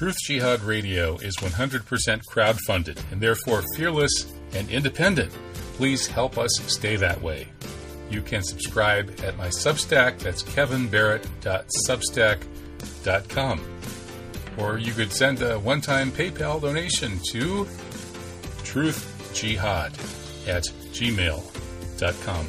Truth Jihad Radio is 100% crowdfunded and therefore fearless and independent. Please help us stay that way. You can subscribe at my Substack, that's kevinbarrett.substack.com. Or you could send a one time PayPal donation to truthjihad at gmail.com.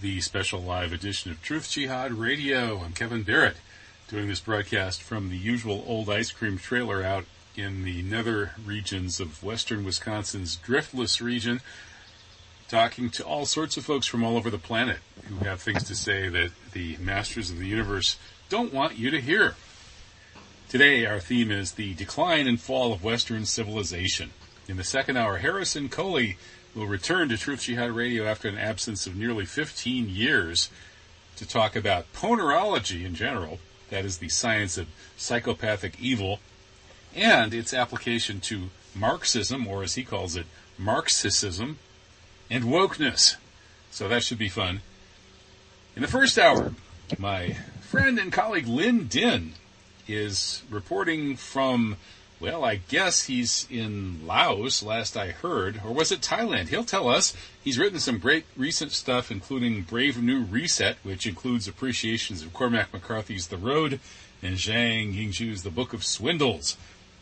The special live edition of Truth Jihad Radio. I'm Kevin Barrett, doing this broadcast from the usual old ice cream trailer out in the nether regions of western Wisconsin's driftless region, talking to all sorts of folks from all over the planet who have things to say that the masters of the universe don't want you to hear. Today, our theme is the decline and fall of Western civilization. In the second hour, Harrison Koehli will return to Truth Jihad Radio after an absence of nearly 15 years to talk about ponerology in general, that is the science of psychopathic evil, and its application to Marxism, or as he calls it, Marxism, and wokeness. So that should be fun. In the first hour, my friend and colleague Linh Dinh is reporting from well, I guess he's in Laos, last I heard. Or was it Thailand? He'll tell us. He's written some great recent stuff, including Brave New Reset, which includes appreciations of Cormac McCarthy's The Road and Zhang Yingyu's The Book of Swindles.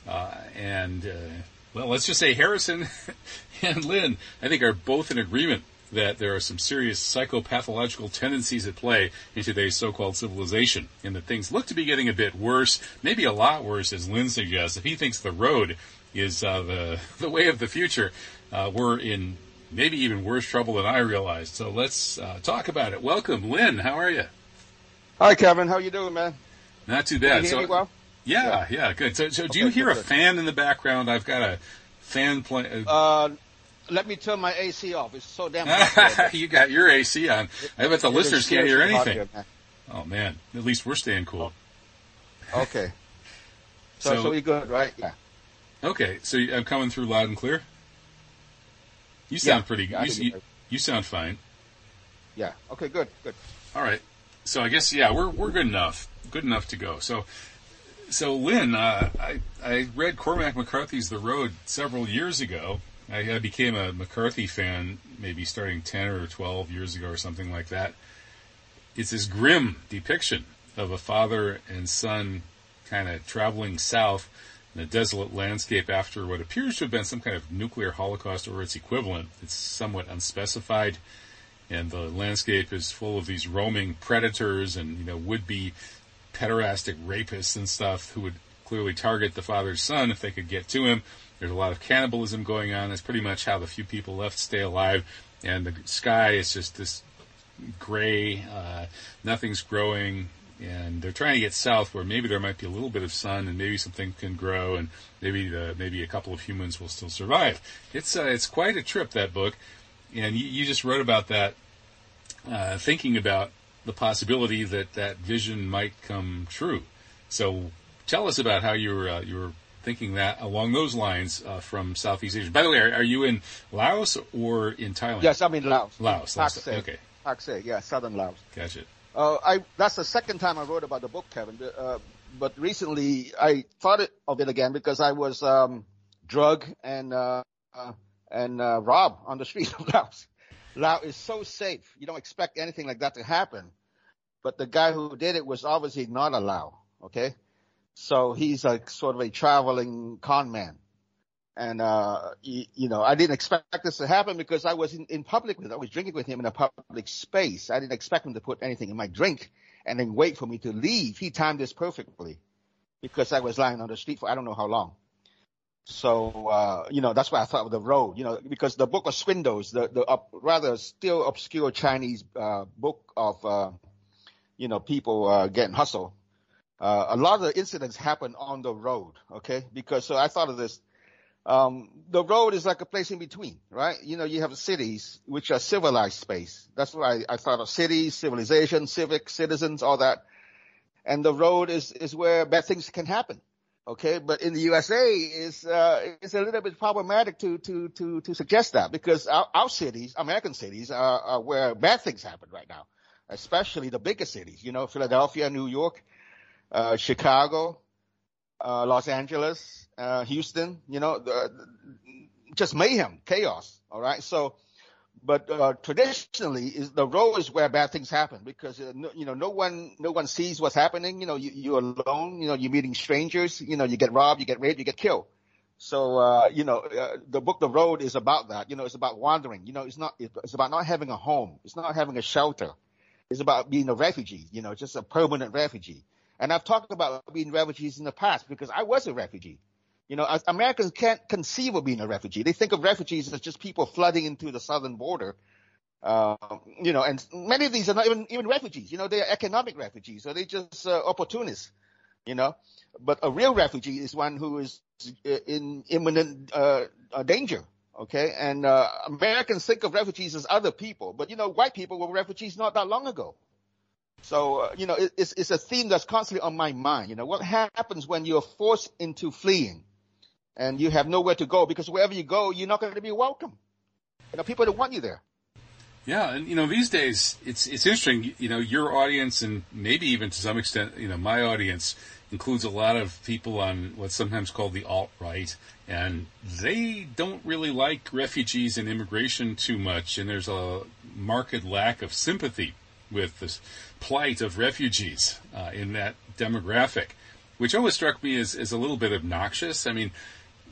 Uh, and, uh, well, let's just say Harrison and Linh, I think, are both in agreement that there are some serious psychopathological tendencies at play in today's so-called civilization, and that things look to be getting a bit worse, maybe a lot worse, as Linh suggests. If he thinks the road is uh, the the way of the future, uh, we're in maybe even worse trouble than I realized. So let's uh, talk about it. Welcome, Linh. How are you? Hi, Kevin. How you doing, man? Not too bad. so, well? Yeah, yeah, yeah, good. So, so do okay, you hear good, a fan in the background? I've got a fan playing. Uh, let me turn my AC off. It's so damn hot. you got your AC on. I bet the it listeners can't hear anything. Here, man. Oh man, at least we're staying cool. Okay. So, so, so you good, right? Yeah. Okay, so I'm coming through loud and clear. You sound yeah, pretty. Yeah, you, you, you sound fine. Yeah. Okay. Good. Good. All right. So I guess yeah, we're we're good enough. Good enough to go. So so Linh, uh, I I read Cormac McCarthy's The Road several years ago, I, I became a McCarthy fan maybe starting 10 or 12 years ago or something like that. It's this grim depiction of a father and son kind of traveling south in a desolate landscape after what appears to have been some kind of nuclear holocaust or its equivalent. It's somewhat unspecified, and the landscape is full of these roaming predators and you know would-be pederastic rapists and stuff who would clearly target the father's son if they could get to him. There's a lot of cannibalism going on. That's pretty much how the few people left stay alive. And the sky is just this gray, uh, nothing's growing. And they're trying to get south where maybe there might be a little bit of sun and maybe something can grow and maybe the, maybe a couple of humans will still survive. It's, uh, it's quite a trip, that book. And you, you just wrote about that, uh, thinking about the possibility that that vision might come true. So tell us about how you were, uh, you were thinking that along those lines uh, from Southeast Asia. By the way, are, are, you in Laos or in Thailand? Yes, I'm in Laos. Laos. Laos. Okay. Pak yeah, southern Laos. Gotcha. Uh, I that's the second time I wrote about the book, Kevin. Uh, but recently I thought of it again because I was um, drugged and uh, uh, and uh, robbed on the street of Laos. Laos is so safe; you don't expect anything like that to happen. But the guy who did it was obviously not a Lao. Okay, so he's like sort of a traveling con man. And, uh, you, you, know, I didn't expect this to happen because I was in, in public with, I was drinking with him in a public space. I didn't expect him to put anything in my drink and then wait for me to leave. He timed this perfectly because I was lying on the street for I don't know how long. So, uh, you know, that's why I thought of the road, you know, because the book of Swindles, the, the rather still obscure Chinese, uh, book of, uh, you know, people uh, getting hustled. Uh, a lot of the incidents happen on the road, okay? Because so I thought of this. Um, the road is like a place in between, right? You know, you have cities which are civilized space. That's what I, I thought of cities, civilization, civic, citizens, all that. And the road is, is where bad things can happen. Okay. But in the USA is, uh, it's a little bit problematic to, to, to, to suggest that because our, our cities, American cities are, are where bad things happen right now, especially the bigger cities, you know, Philadelphia, New York, uh, Chicago, uh, Los Angeles, uh, Houston, you know, the, just mayhem, chaos. All right. So, but uh, traditionally, is the road is where bad things happen because uh, no, you know no one no one sees what's happening. You know, you, you're alone. You know, you're meeting strangers. You know, you get robbed, you get raped, you get killed. So uh, you know, uh, the book The Road is about that. You know, it's about wandering. You know, it's not it's about not having a home. It's not having a shelter. It's about being a refugee. You know, just a permanent refugee. And I've talked about being refugees in the past because I was a refugee. You know, Americans can't conceive of being a refugee. They think of refugees as just people flooding into the southern border. Uh, you know, and many of these are not even even refugees. You know, they are economic refugees, so they're just uh, opportunists. You know, but a real refugee is one who is uh, in imminent uh, uh, danger. Okay, and uh, Americans think of refugees as other people, but you know, white people were refugees not that long ago. So, uh, you know, it, it's, it's a theme that's constantly on my mind. You know, what happens when you're forced into fleeing and you have nowhere to go because wherever you go, you're not going to be welcome. You know, people don't want you there. Yeah, and you know these days it's it's interesting. You know, your audience and maybe even to some extent, you know, my audience includes a lot of people on what's sometimes called the alt right, and they don't really like refugees and immigration too much. And there's a marked lack of sympathy with this plight of refugees uh, in that demographic, which always struck me as, as a little bit obnoxious. I mean,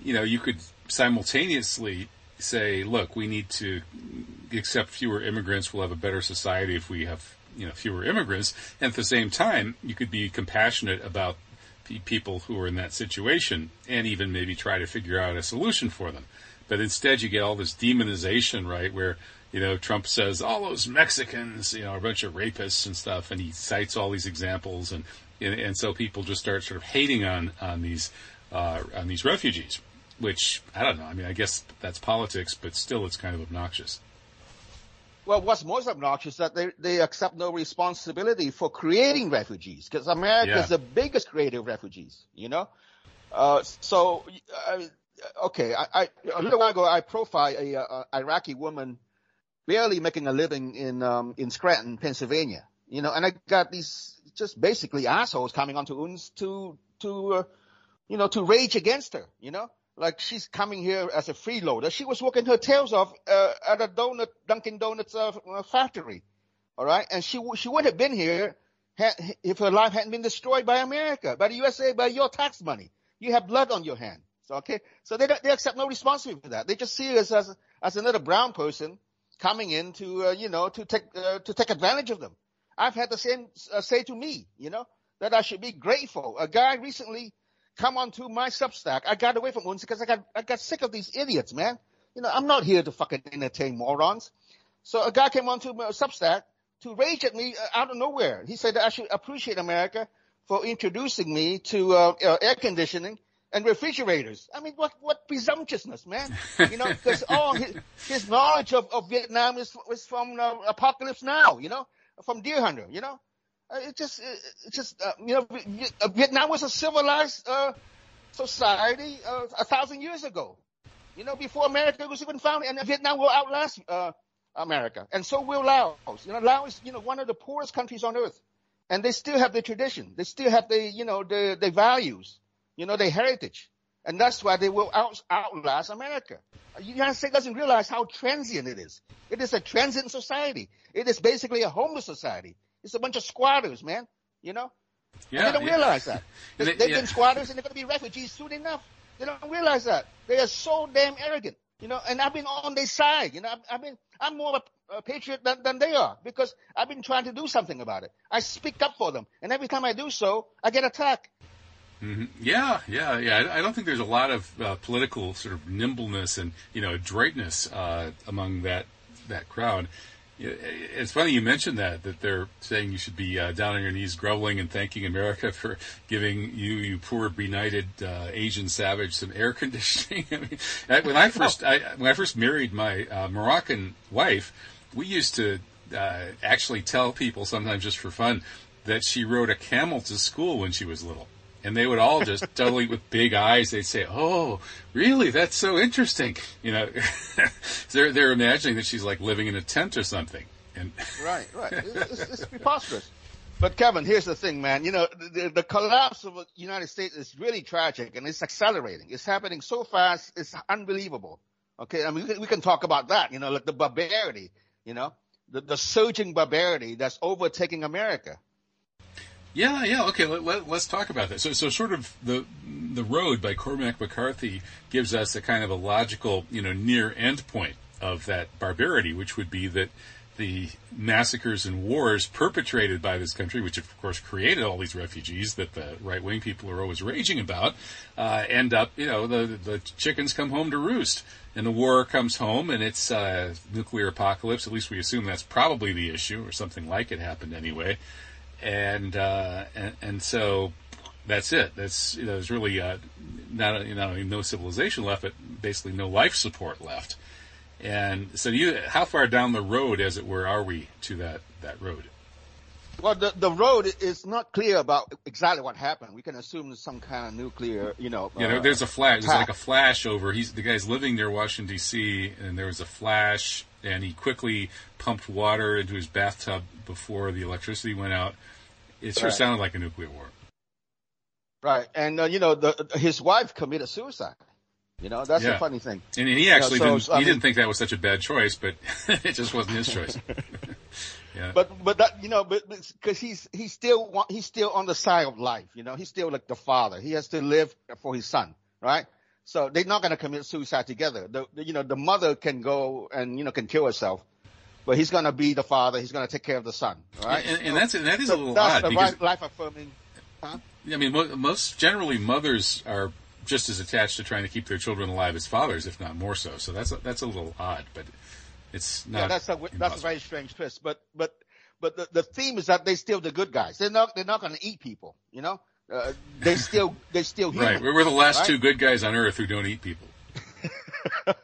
you know, you could simultaneously say, look, we need to accept fewer immigrants. We'll have a better society if we have, you know, fewer immigrants. And at the same time, you could be compassionate about people who are in that situation and even maybe try to figure out a solution for them. But instead, you get all this demonization, right, where you know, Trump says all those Mexicans, you know, are a bunch of rapists and stuff, and he cites all these examples, and and, and so people just start sort of hating on on these uh, on these refugees, which I don't know. I mean, I guess that's politics, but still, it's kind of obnoxious. Well, what's most obnoxious is that they, they accept no responsibility for creating refugees because America yeah. is the biggest creator of refugees, you know? Uh, so, uh, okay, I, I, a little while ago, I profiled a, a Iraqi woman barely making a living in um, in Scranton, Pennsylvania. You know, and I got these just basically assholes coming onto Unz to to uh, you know to rage against her. You know, like she's coming here as a freeloader. She was working her tails off uh, at a donut Dunkin' Donuts uh, factory. All right, and she she would have been here had, if her life hadn't been destroyed by America, by the USA, by your tax money. You have blood on your hands. So okay, so they they accept no responsibility for that. They just see us as as another brown person coming in to, uh, you know, to take, uh, to take advantage of them. I've had the same uh, say to me, you know, that I should be grateful. A guy recently come onto my Substack. I got away from one because I got, I got sick of these idiots, man. You know, I'm not here to fucking entertain morons. So a guy came onto my Substack to rage at me uh, out of nowhere. He said that I should appreciate America for introducing me to uh, uh, air conditioning and refrigerators. I mean, what what presumptuousness, man! You know, because all his, his knowledge of, of Vietnam is is from uh, Apocalypse Now, you know, from Deer Hunter, you know. Uh, it just it just uh, you know, uh, Vietnam was a civilized uh, society uh, a thousand years ago. You know, before America was even founded, and Vietnam will outlast America, and so will Laos. You know, Laos is you know one of the poorest countries on earth, and they still have the tradition. They still have the you know the the values you know, their heritage. And that's why they will out, outlast America. The United States doesn't realize how transient it is. It is a transient society. It is basically a homeless society. It's a bunch of squatters, man. You know? Yeah, and they don't yeah. realize that. They, have yeah. been squatters and they're going to be refugees soon enough. They don't realize that. They are so damn arrogant. You know, and I've been on their side. You know, I've, I've been, I'm more of a, a patriot than, than they are because I've been trying to do something about it. I speak up for them. And every time I do so, I get attacked. Mm-hmm. Yeah, yeah, yeah. I don't think there's a lot of uh, political sort of nimbleness and you know adroitness uh, among that that crowd. It's funny you mentioned that that they're saying you should be uh, down on your knees groveling and thanking America for giving you, you poor benighted uh, Asian savage, some air conditioning. I mean, when I first I, when I first married my uh, Moroccan wife, we used to uh, actually tell people sometimes just for fun that she rode a camel to school when she was little and they would all just totally with big eyes they'd say oh really that's so interesting you know they're they're imagining that she's like living in a tent or something and right right it's, it's, it's preposterous but Kevin, here's the thing, man. You know, the, the, collapse of the United States is really tragic and it's accelerating. It's happening so fast. It's unbelievable. Okay. I mean, we can, we can talk about that, you know, like the barbarity, you know, the, the surging barbarity that's overtaking America. Yeah, yeah. Okay, let, us let, talk about that. So, so sort of the the road by Cormac McCarthy gives us a kind of a logical, you know, near end point of that barbarity, which would be that the massacres and wars perpetrated by this country, which of course created all these refugees that the right wing people are always raging about, uh, end up, you know, the the chickens come home to roost, and the war comes home, and it's uh, nuclear apocalypse. At least we assume that's probably the issue, or something like it happened anyway and uh, and, and so that's it. That's you know, there's really uh, not not only no civilization left, but basically no life support left. And so, you how far down the road, as it were, are we to that that road? Well, the the road is not clear about exactly what happened. We can assume there's some kind of nuclear, you know. Yeah, uh, there's a flash. There's like a flash over. He's the guy's living near Washington D.C. and there was a flash, and he quickly pumped water into his bathtub before the electricity went out. It sure right. sounded like a nuclear war. Right, and uh, you know, the, his wife committed suicide. You know, that's yeah. the funny thing. And he actually you know, so, didn't. he mean, didn't think that was such a bad choice, but it just wasn't his choice. yeah. But but that you know, but because he's he's still he's still on the side of life. You know, he's still like the father. He has to live for his son, right? So they're not going to commit suicide together. The, you know the mother can go and you know can kill herself, but he's going to be the father. He's going to take care of the son. Right? And, and that's that is so a little odd because life affirming. Huh? I mean, most generally mothers are just as attached to trying to keep their children alive as fathers, if not more so. So that's a, that's a little odd, but it's not. Yeah, that's a impossible. that's a very strange twist. But but but the, the theme is that they're still the good guys. They're not they're not going to eat people. You know, uh, they still they still human. Right, we're the last right? two good guys on earth who don't eat people.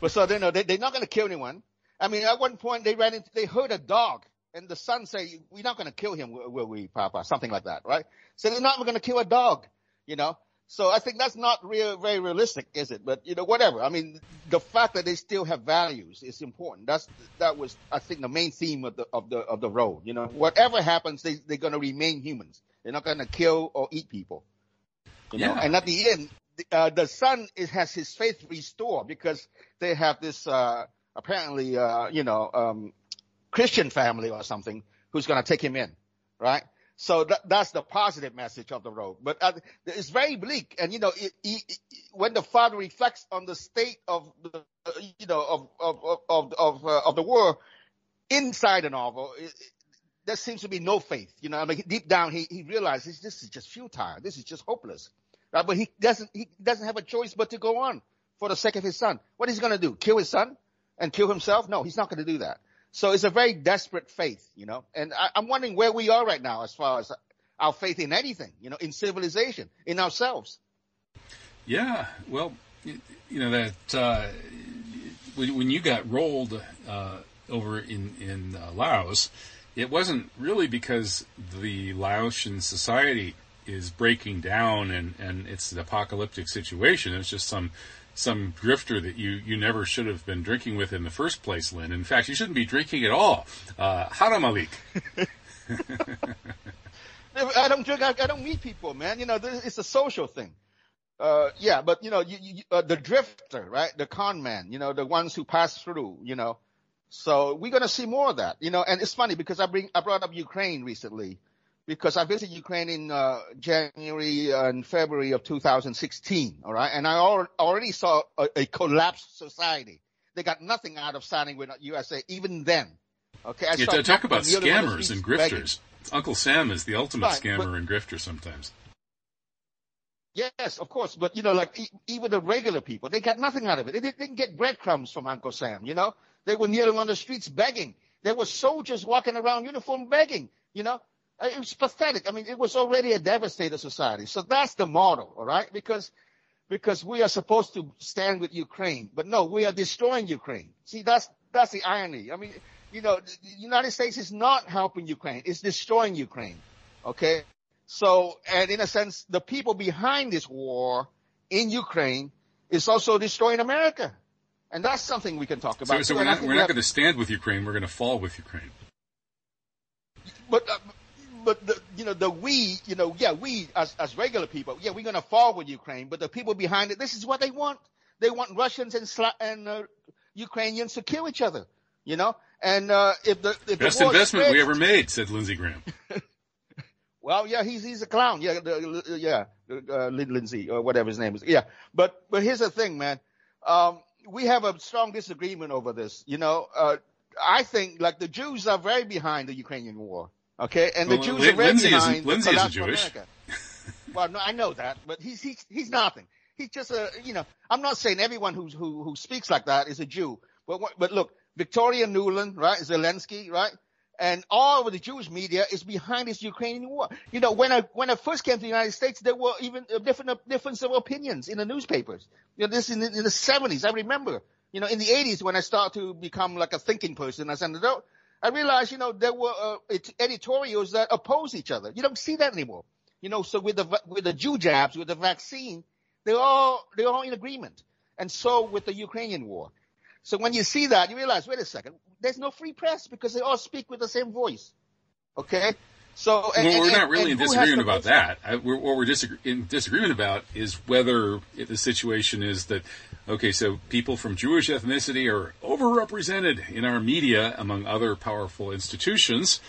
but so they know they, they're not going to kill anyone. I mean, at one point they ran into, they heard a dog and the son say, we're not going to kill him, will we, Papa? Something like that, right? So they're not going to kill a dog, you know? So I think that's not real, very realistic, is it? But, you know, whatever. I mean, the fact that they still have values is important. That's, that was, I think, the main theme of the, of the, of the road. You know, whatever happens, they, they're going to remain humans. They're not going to kill or eat people. You know, yeah. and at the end, uh, the son is, has his faith restored because they have this, uh, apparently, uh, you know, um, Christian family or something who's going to take him in, right? So that, that's the positive message of the road. But uh, it's very bleak. And, you know, it, it, when the father reflects on the state of the, you know, of, of, of, of, uh, of the world inside the novel, it, there seems to be no faith. You know, I mean, deep down, he, he realizes this is just futile. This is just hopeless. Right? But he doesn't, he doesn't have a choice but to go on for the sake of his son. What is he going to do? Kill his son? and kill himself? No, he's not going to do that. So it's a very desperate faith, you know. And I, I'm wondering where we are right now as far as our faith in anything, you know, in civilization, in ourselves. Yeah, well, you know that uh, when you got rolled uh, over in in uh, Laos, it wasn't really because the Laotian society is breaking down and and it's an apocalyptic situation. It's just some some drifter that you, you never should have been drinking with in the first place, Linh. In fact, you shouldn't be drinking at all. Uh, Haram Malik. I don't drink. I, I, don't meet people, man. You know, it's a social thing. Uh, yeah, but you know, you, you, uh, the drifter, right? The con man, you know, the ones who pass through, you know. So we're gonna see more of that, you know. And it's funny because I bring I brought up Ukraine recently, because I visited Ukraine in uh, January and February of 2016. All right, and I al- already saw a, a, collapsed society. They got nothing out of signing with USA even then. Okay, I yeah, talk about scammers and grifters. Begging. Uncle Sam is the ultimate right, scammer but, and grifter sometimes. Yes, of course, but you know, like e- even the regular people, they got nothing out of it. They didn't get breadcrumbs from Uncle Sam. You know, they were kneeling on the streets begging There were soldiers walking around uniform begging, you know. Uh, It was pathetic. I mean, it was already a devastated society. So that's the model, all right? Because because we are supposed to stand with Ukraine, but no, we are destroying Ukraine. See, that's that's the irony. I mean, you know, the the United States is not helping Ukraine; it's destroying Ukraine. Okay, so and in a sense, the people behind this war in Ukraine is also destroying America, and that's something we can talk about. so too. we're not we're not going to stand with Ukraine. We're going to fall with Ukraine. but uh, but the, you know the we you know yeah we as as regular people yeah we're gonna fall with Ukraine but the people behind it this is what they want they want Russians and Sla- and uh, Ukrainians to kill each other you know and uh, if the if Best the investment we ever made, said Lindsey Graham. well yeah he's he's a clown yeah the, yeah uh, Lin- Lindsay or whatever his name is yeah but but here's the thing man um, we have a strong disagreement over this you know uh, I think like the Jews are very behind the Ukrainian war okay and the Jews Lin- are very Lindsay behind Lindsay isn't Jewish. America. Well, no, I know that, but he's he's he's nothing. He's just a you know. I'm not saying everyone who's who who speaks like that is a Jew, but but look, Victoria Nuland, right, Zelensky, right, and all of the Jewish media is behind this Ukrainian war. You know, when I when I first came to the United States, there were even a different a difference of opinions in the newspapers. You know, this in the, in the 70s. I remember. You know, in the 80s when I started to become like a thinking person as an adult, I realized, you know, there were uh, it- editorials that oppose each other. You don't see that anymore. You know, so with the with the Jew jabs, with the vaccine, they're all they're all in agreement. And so with the Ukrainian war. So when you see that, you realize, wait a second, there's no free press because they all speak with the same voice. Okay? So and, well, and- we're not really in disagreement about that. I, we're, what we're disagree- in disagreement about is whether the situation is that okay, so people from Jewish ethnicity are overrepresented in our media among other powerful institutions,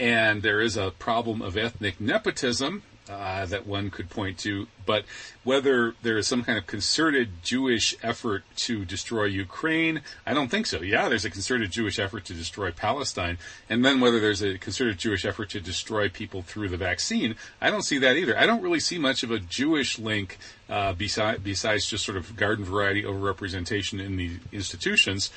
and there is a problem of ethnic nepotism. Uh, that one could point to, but whether there is some kind of concerted Jewish effort to destroy Ukraine, I don't think so. Yeah, there's a concerted Jewish effort to destroy Palestine, and then whether there's a concerted Jewish effort to destroy people through the vaccine, I don't see that either. I don't really see much of a Jewish link uh, beside, besides just sort of garden variety overrepresentation in the institutions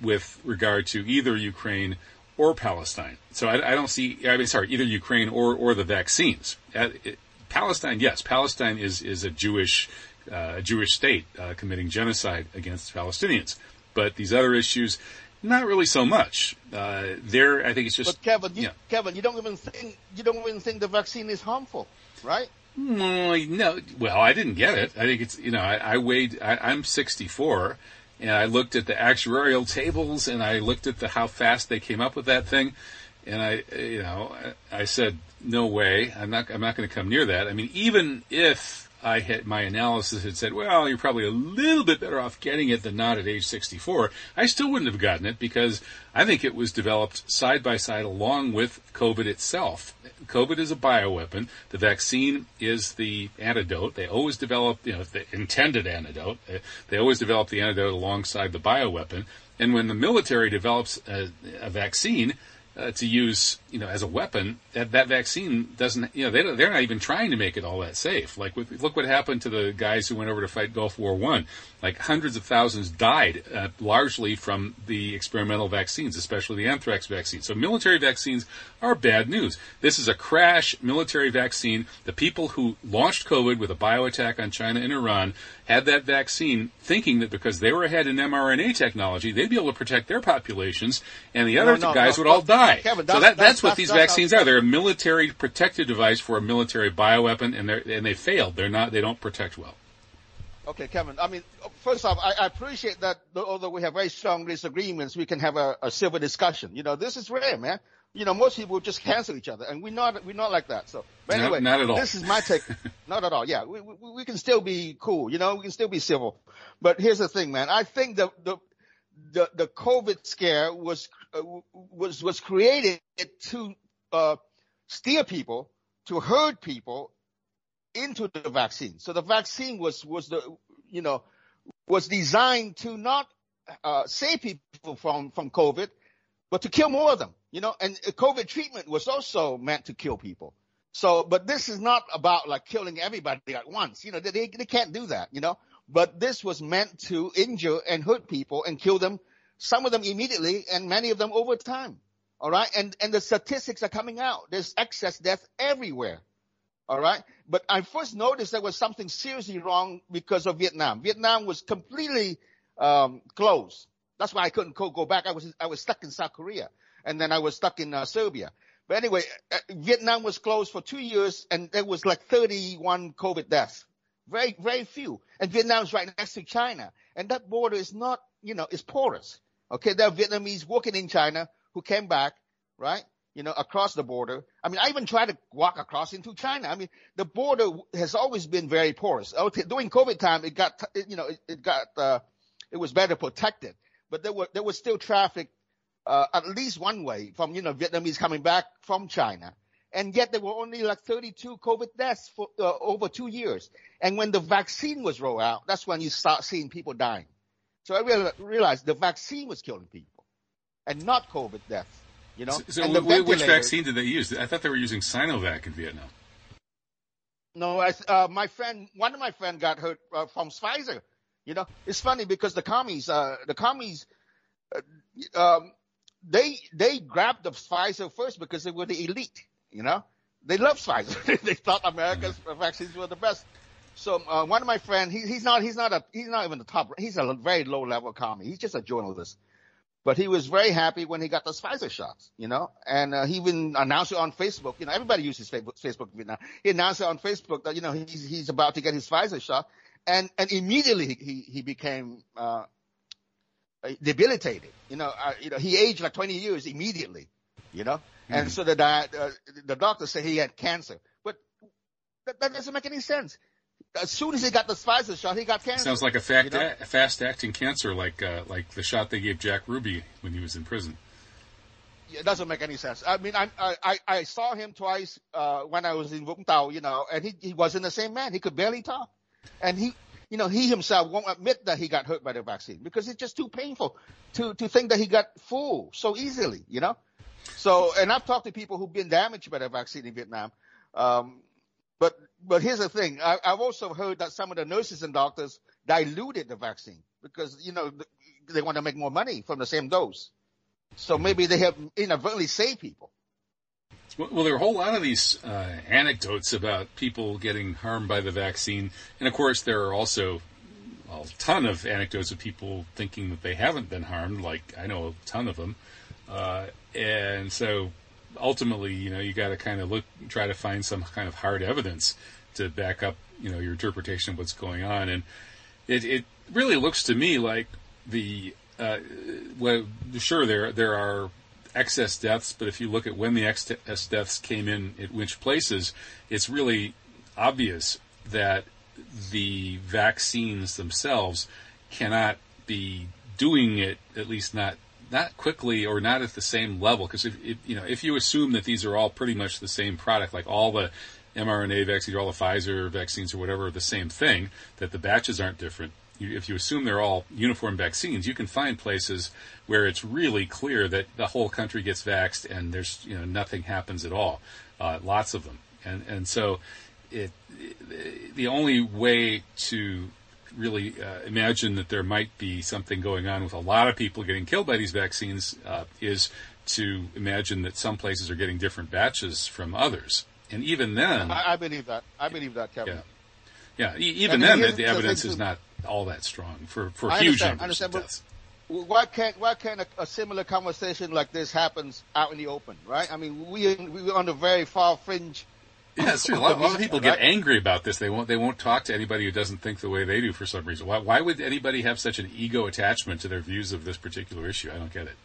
with regard to either Ukraine or Palestine. So I, I don't see. I mean, sorry, either Ukraine or or the vaccines. Uh, it, Palestine, yes, Palestine is is a Jewish uh, a Jewish state uh, committing genocide against Palestinians. But these other issues, not really so much. Uh, there, I think it's just. But Kevin, you, yeah. Kevin, you don't even think you don't even think the vaccine is harmful, right? Mm, no, well, I didn't get it. I think it's you know I, I weighed. I, I'm 64, and I looked at the actuarial tables, and I looked at the how fast they came up with that thing, and I you know I, said no way. I'm not. I'm not going to come near that. I mean, even if I had my analysis had said, well, you're probably a little bit better off getting it than not at age 64. I still wouldn't have gotten it because I think it was developed side by side along with COVID itself. COVID is a bioweapon. The vaccine is the antidote. They always develop, you know, the intended antidote. Uh, They always develop the antidote alongside the bioweapon. And when the military develops a, a vaccine, uh, to use, you know, as a weapon, that that vaccine doesn't, you know, they don't, they're not even trying to make it all that safe. Like, with, look what happened to the guys who went over to fight Gulf War One. Like, hundreds of thousands died, uh, largely from the experimental vaccines, especially the anthrax vaccine. So, military vaccines are bad news. This is a crash military vaccine. The people who launched COVID with a bioattack on China and Iran had that vaccine thinking that because they were ahead in mRNA technology, they'd be able to protect their populations, and the other no, guys no, would all die. Kevin, so that, that's, that's- what these vaccines are. They're a military protective device for a military bioweapon, and they and they failed. They're not. They don't protect well. Okay, Kevin. I mean, first off, I, I appreciate that although we have very strong disagreements, we can have a, a civil discussion. You know, this is rare, man. You know, most people just cancel each other, and we're not we're not like that. So, but No, anyway, not at all. This is my take. not at all. Yeah, we, we we can still be cool. You know, we can still be civil. But here's the thing, man. I think the the the, the COVID scare was was was created to uh, steer people, to herd people into the vaccine. So the vaccine was was the you know was designed to not uh, save people from from COVID, but to kill more of them. You know, and COVID treatment was also meant to kill people. So, but this is not about like killing everybody at once. You know, they they can't do that. You know, but this was meant to injure and hurt people and kill them. Some of them immediately, and many of them over time. All right. And, and the statistics are coming out. There's excess death everywhere. All right. But I first noticed there was something seriously wrong because of Vietnam. Vietnam was completely, um, closed. That's why I couldn't go, back. I was, I was stuck in South Korea and then I was stuck in uh, Serbia. But anyway, uh, Vietnam was closed for two years and there was like 31 COVID deaths. Very, very few. And Vietnam's right next to China. And that border is not, you know, it's porous. Okay. There are Vietnamese working in China who came back, right? You know, across the border. I mean, I even tried to walk across into China. I mean, the border has always been very porous. Okay, during COVID time, it got, you know, it, it got, uh, it was better protected, but there were, there was still traffic, uh, at least one way from, you know, Vietnamese coming back from China. And yet there were only like 32 COVID deaths for uh, over two years. And when the vaccine was rolled out, that's when you start seeing people dying. So I realized the vaccine was killing people and not COVID deaths. You know, so, so which vaccine did they use? I thought they were using Sinovac in Vietnam. No, I, uh, my friend, one of my friend got hurt uh, from Pfizer. You know, it's funny because the commies, uh, the commies, uh, um, they they grabbed the Pfizer first because they were the elite. You know, they love Pfizer. they thought America's mm-hmm. vaccines were the best. So uh, one of my friends, he, he's not he's not a he's not even the top. He's a very low level commie. He's just a journalist. But he was very happy when he got those Pfizer shots, you know, and uh, he even announced it on Facebook. You know, everybody uses Facebook, Facebook now. He announced it on Facebook that you know he's he's about to get his Pfizer shot, and and immediately he he became uh, debilitated. You know, uh, you know he aged like 20 years immediately. You know, mm-hmm. and so the uh, the doctor said he had cancer, but that, that doesn't make any sense as soon as he got the Pfizer shot, he got cancer. Sounds like a, fact, you know? a fast-acting cancer, like uh, like the shot they gave Jack Ruby when he was in prison. It doesn't make any sense. I mean, I I, I saw him twice uh, when I was in Vũng Tàu, you know, and he he wasn't the same man. He could barely talk, and he you know he himself won't admit that he got hurt by the vaccine because it's just too painful to to think that he got fooled so easily, you know. So, and I've talked to people who've been damaged by the vaccine in Vietnam. Um, but but here's the thing. I, have also heard that some of the nurses and doctors diluted the vaccine because you know they want to make more money from the same dose. So maybe they have inadvertently saved people. Well, there are a whole lot of these uh, anecdotes about people getting harmed by the vaccine, and of course there are also a ton of anecdotes of people thinking that they haven't been harmed. Like I know a ton of them, uh, and so ultimately, you know, you got to kind of look, try to find some kind of hard evidence to back up, you know, your interpretation of what's going on. And it, it really looks to me like the, uh, well, sure, there, there are excess deaths, but if you look at when the excess deaths came in at which places, it's really obvious that the vaccines themselves cannot be doing it, at least not not quickly or not at the same level because if, if, you know if you assume that these are all pretty much the same product like all the mRNA vaccines or all the Pfizer vaccines or whatever are the same thing that the batches aren't different. You, if you assume they're all uniform vaccines you can find places where it's really clear that the whole country gets vaxxed and there's you know nothing happens at all uh, lots of them. And and so it, it the only way to really uh, imagine that there might be something going on with a lot of people getting killed by these vaccines uh, is to imagine that some places are getting different batches from others. And even then, I, I believe that. I believe that, Kevin. Yeah, yeah. Even then, the, the evidence is not all that strong for for I huge numbers of deaths. Why can't why can't a, a, similar conversation like this happens out in the open, right? I mean, we we're on the very far fringe yeah, it's true. A lot, a lot of people get angry about this. They won't. They won't talk to anybody who doesn't think the way they do for some reason. Why? Why would anybody have such an ego attachment to their views of this particular issue? I don't get it.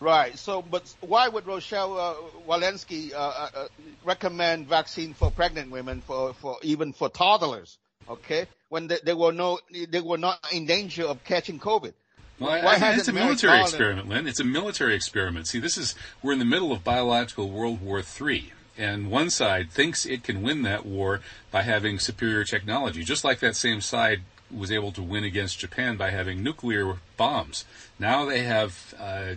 Right. So, but why would Rochelle uh, Walensky uh, uh, uh, recommend vaccine for pregnant women, for, for even for toddlers? Okay, when they, they, were no, they were not in danger of catching COVID. Well, I, I, it's a military experiment, Linh. It's a military experiment. See, this is we're in the middle of biological World War Three and one side thinks it can win that war by having superior technology, just like that same side was able to win against Japan by having nuclear bombs. Now they have uh,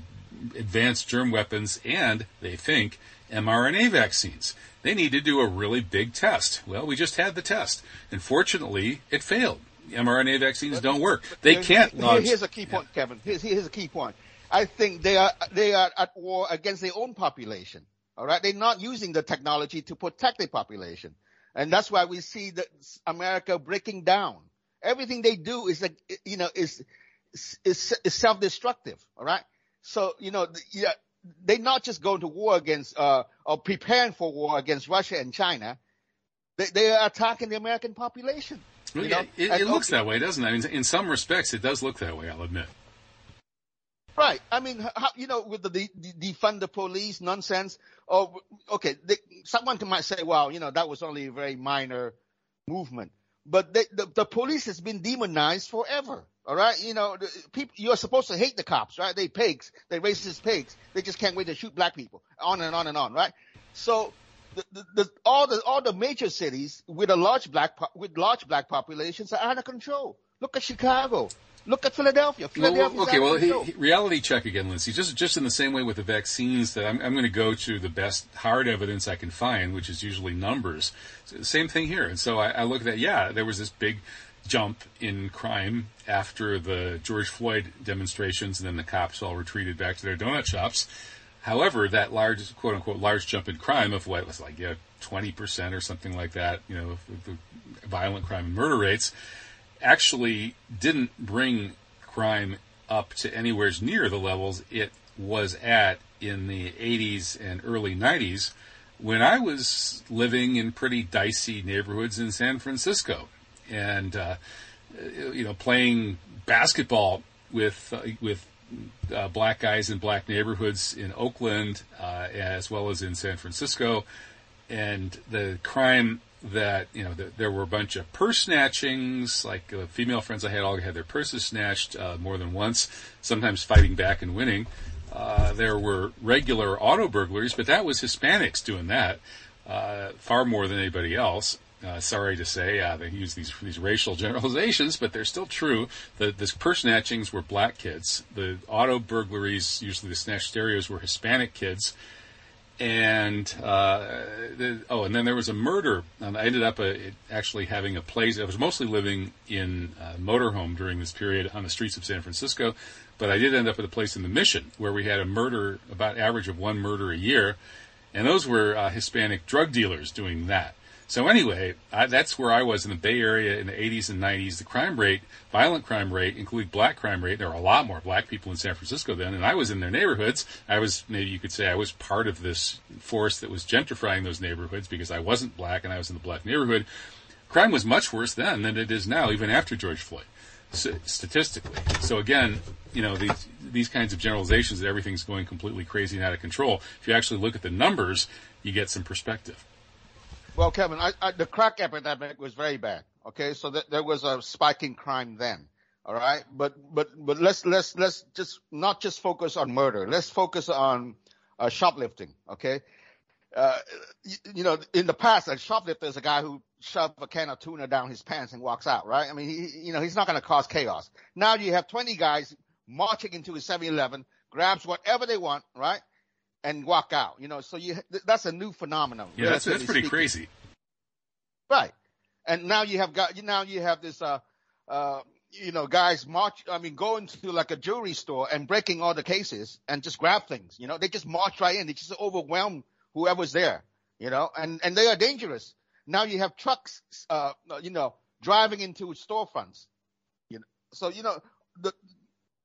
advanced germ weapons and they think mRNA vaccines. They need to do a really big test. Well, we just had the test. Unfortunately, it failed. mRNA vaccines but, don't work. They can't launch. Here's a key point, yeah. Kevin. Here's, here's a key point. I think they are they are at war against their own population. All right, they're not using the technology to protect their population, and that's why we see that America breaking down. Everything they do is like you know is is, is self-destructive. All right, so you know yeah, they're not just going to war against uh, or preparing for war against Russia and China. They, they are attacking the American population. Well, you yeah, know? it, it looks okay- that way, doesn't it? I mean, in some respects, it does look that way. I'll admit. Right. I mean, how, you know, with the, the the defund the police nonsense. Oh, or okay, they, someone might say, well, you know, that was only a very minor movement, but they, the the police has been demonized forever. All right, you know, the, people you're supposed to hate the cops, right? They pigs, they racist pigs. They just can't wait to shoot black people. On and on and on, right? So. The, the, the, all the all the major cities with a large black po- with large black populations are out of control. Look at Chicago. Look at Philadelphia. Well, Philadelphia's well, okay, well, he, reality check again, Lindsay. Just just in the same way with the vaccines, that I'm, I'm going to go to the best hard evidence I can find, which is usually numbers. So, same thing here. And so I, I look at that. Yeah, there was this big jump in crime after the George Floyd demonstrations, and then the cops all retreated back to their donut shops. However, that large, quote unquote, large jump in crime of what was like, yeah, 20% or something like that, you know, the violent crime and murder rates, actually didn't bring crime up to anywhere near the levels it was at in the 80s and early 90s when I was living in pretty dicey neighborhoods in San Francisco. And uh, you know playing basketball with uh, with uh, black guys in black neighborhoods in Oakland uh, as well as in San Francisco and the crime that you know that there were a bunch of purse snatchings like uh, female friends i had all had their purses snatched uh, more than once sometimes fighting back and winning uh, there were regular auto burglaries but that was hispanics doing that uh, far more than anybody else uh, sorry to say, uh, they use these these racial generalizations, but they're still true. The, the purse snatchings were black kids. The auto burglaries, usually the snatched stereos, were Hispanic kids and uh, the, oh, and then there was a murder. Um, I ended up uh, it- actually having a place. I was mostly living in a motorhome during this period on the streets of San Francisco, but I did end up at a place in the Mission where we had a murder, about average of one murder a year, and those were uh, Hispanic drug dealers doing that. So anyway, I, that's where I was in the Bay Area in the 80s and 90s. The crime rate, violent crime rate, including black crime rate, there were a lot more black people in San Francisco then, and I was in their neighborhoods. I was, maybe you could say I was part of this force that was gentrifying those neighborhoods because I wasn't black and I was in the black neighborhood. Crime was much worse then than it is now, even after George Floyd, statistically. So again, you know, these, these kinds of generalizations that everything's going completely crazy and out of control, if you actually look at the numbers, you get some perspective. Well, Kevin, I, I, the crack epidemic was very bad. Okay, so th- there was a spike in crime then. All right, but but but let's let's let's just not just focus on murder. Let's focus on uh, shoplifting. Okay, uh, you, you know, in the past, a shoplifter is a guy who shoves a can of tuna down his pants and walks out. Right? I mean, he you know he's not going to cause chaos. Now you have 20 guys marching into a 7-Eleven, grabs whatever they want, right? And walk out, you know. So you that's a new phenomenon. Yeah, that's, that's pretty speaking. crazy. Right. And now you have got now you have this uh uh you know guys march I mean going to like a jewelry store and breaking all the cases and just grab things. You know, they just march right in. They just overwhelm whoever's there, you know, and and they are dangerous. Now you have trucks uh you know driving into storefronts. You know. So you know the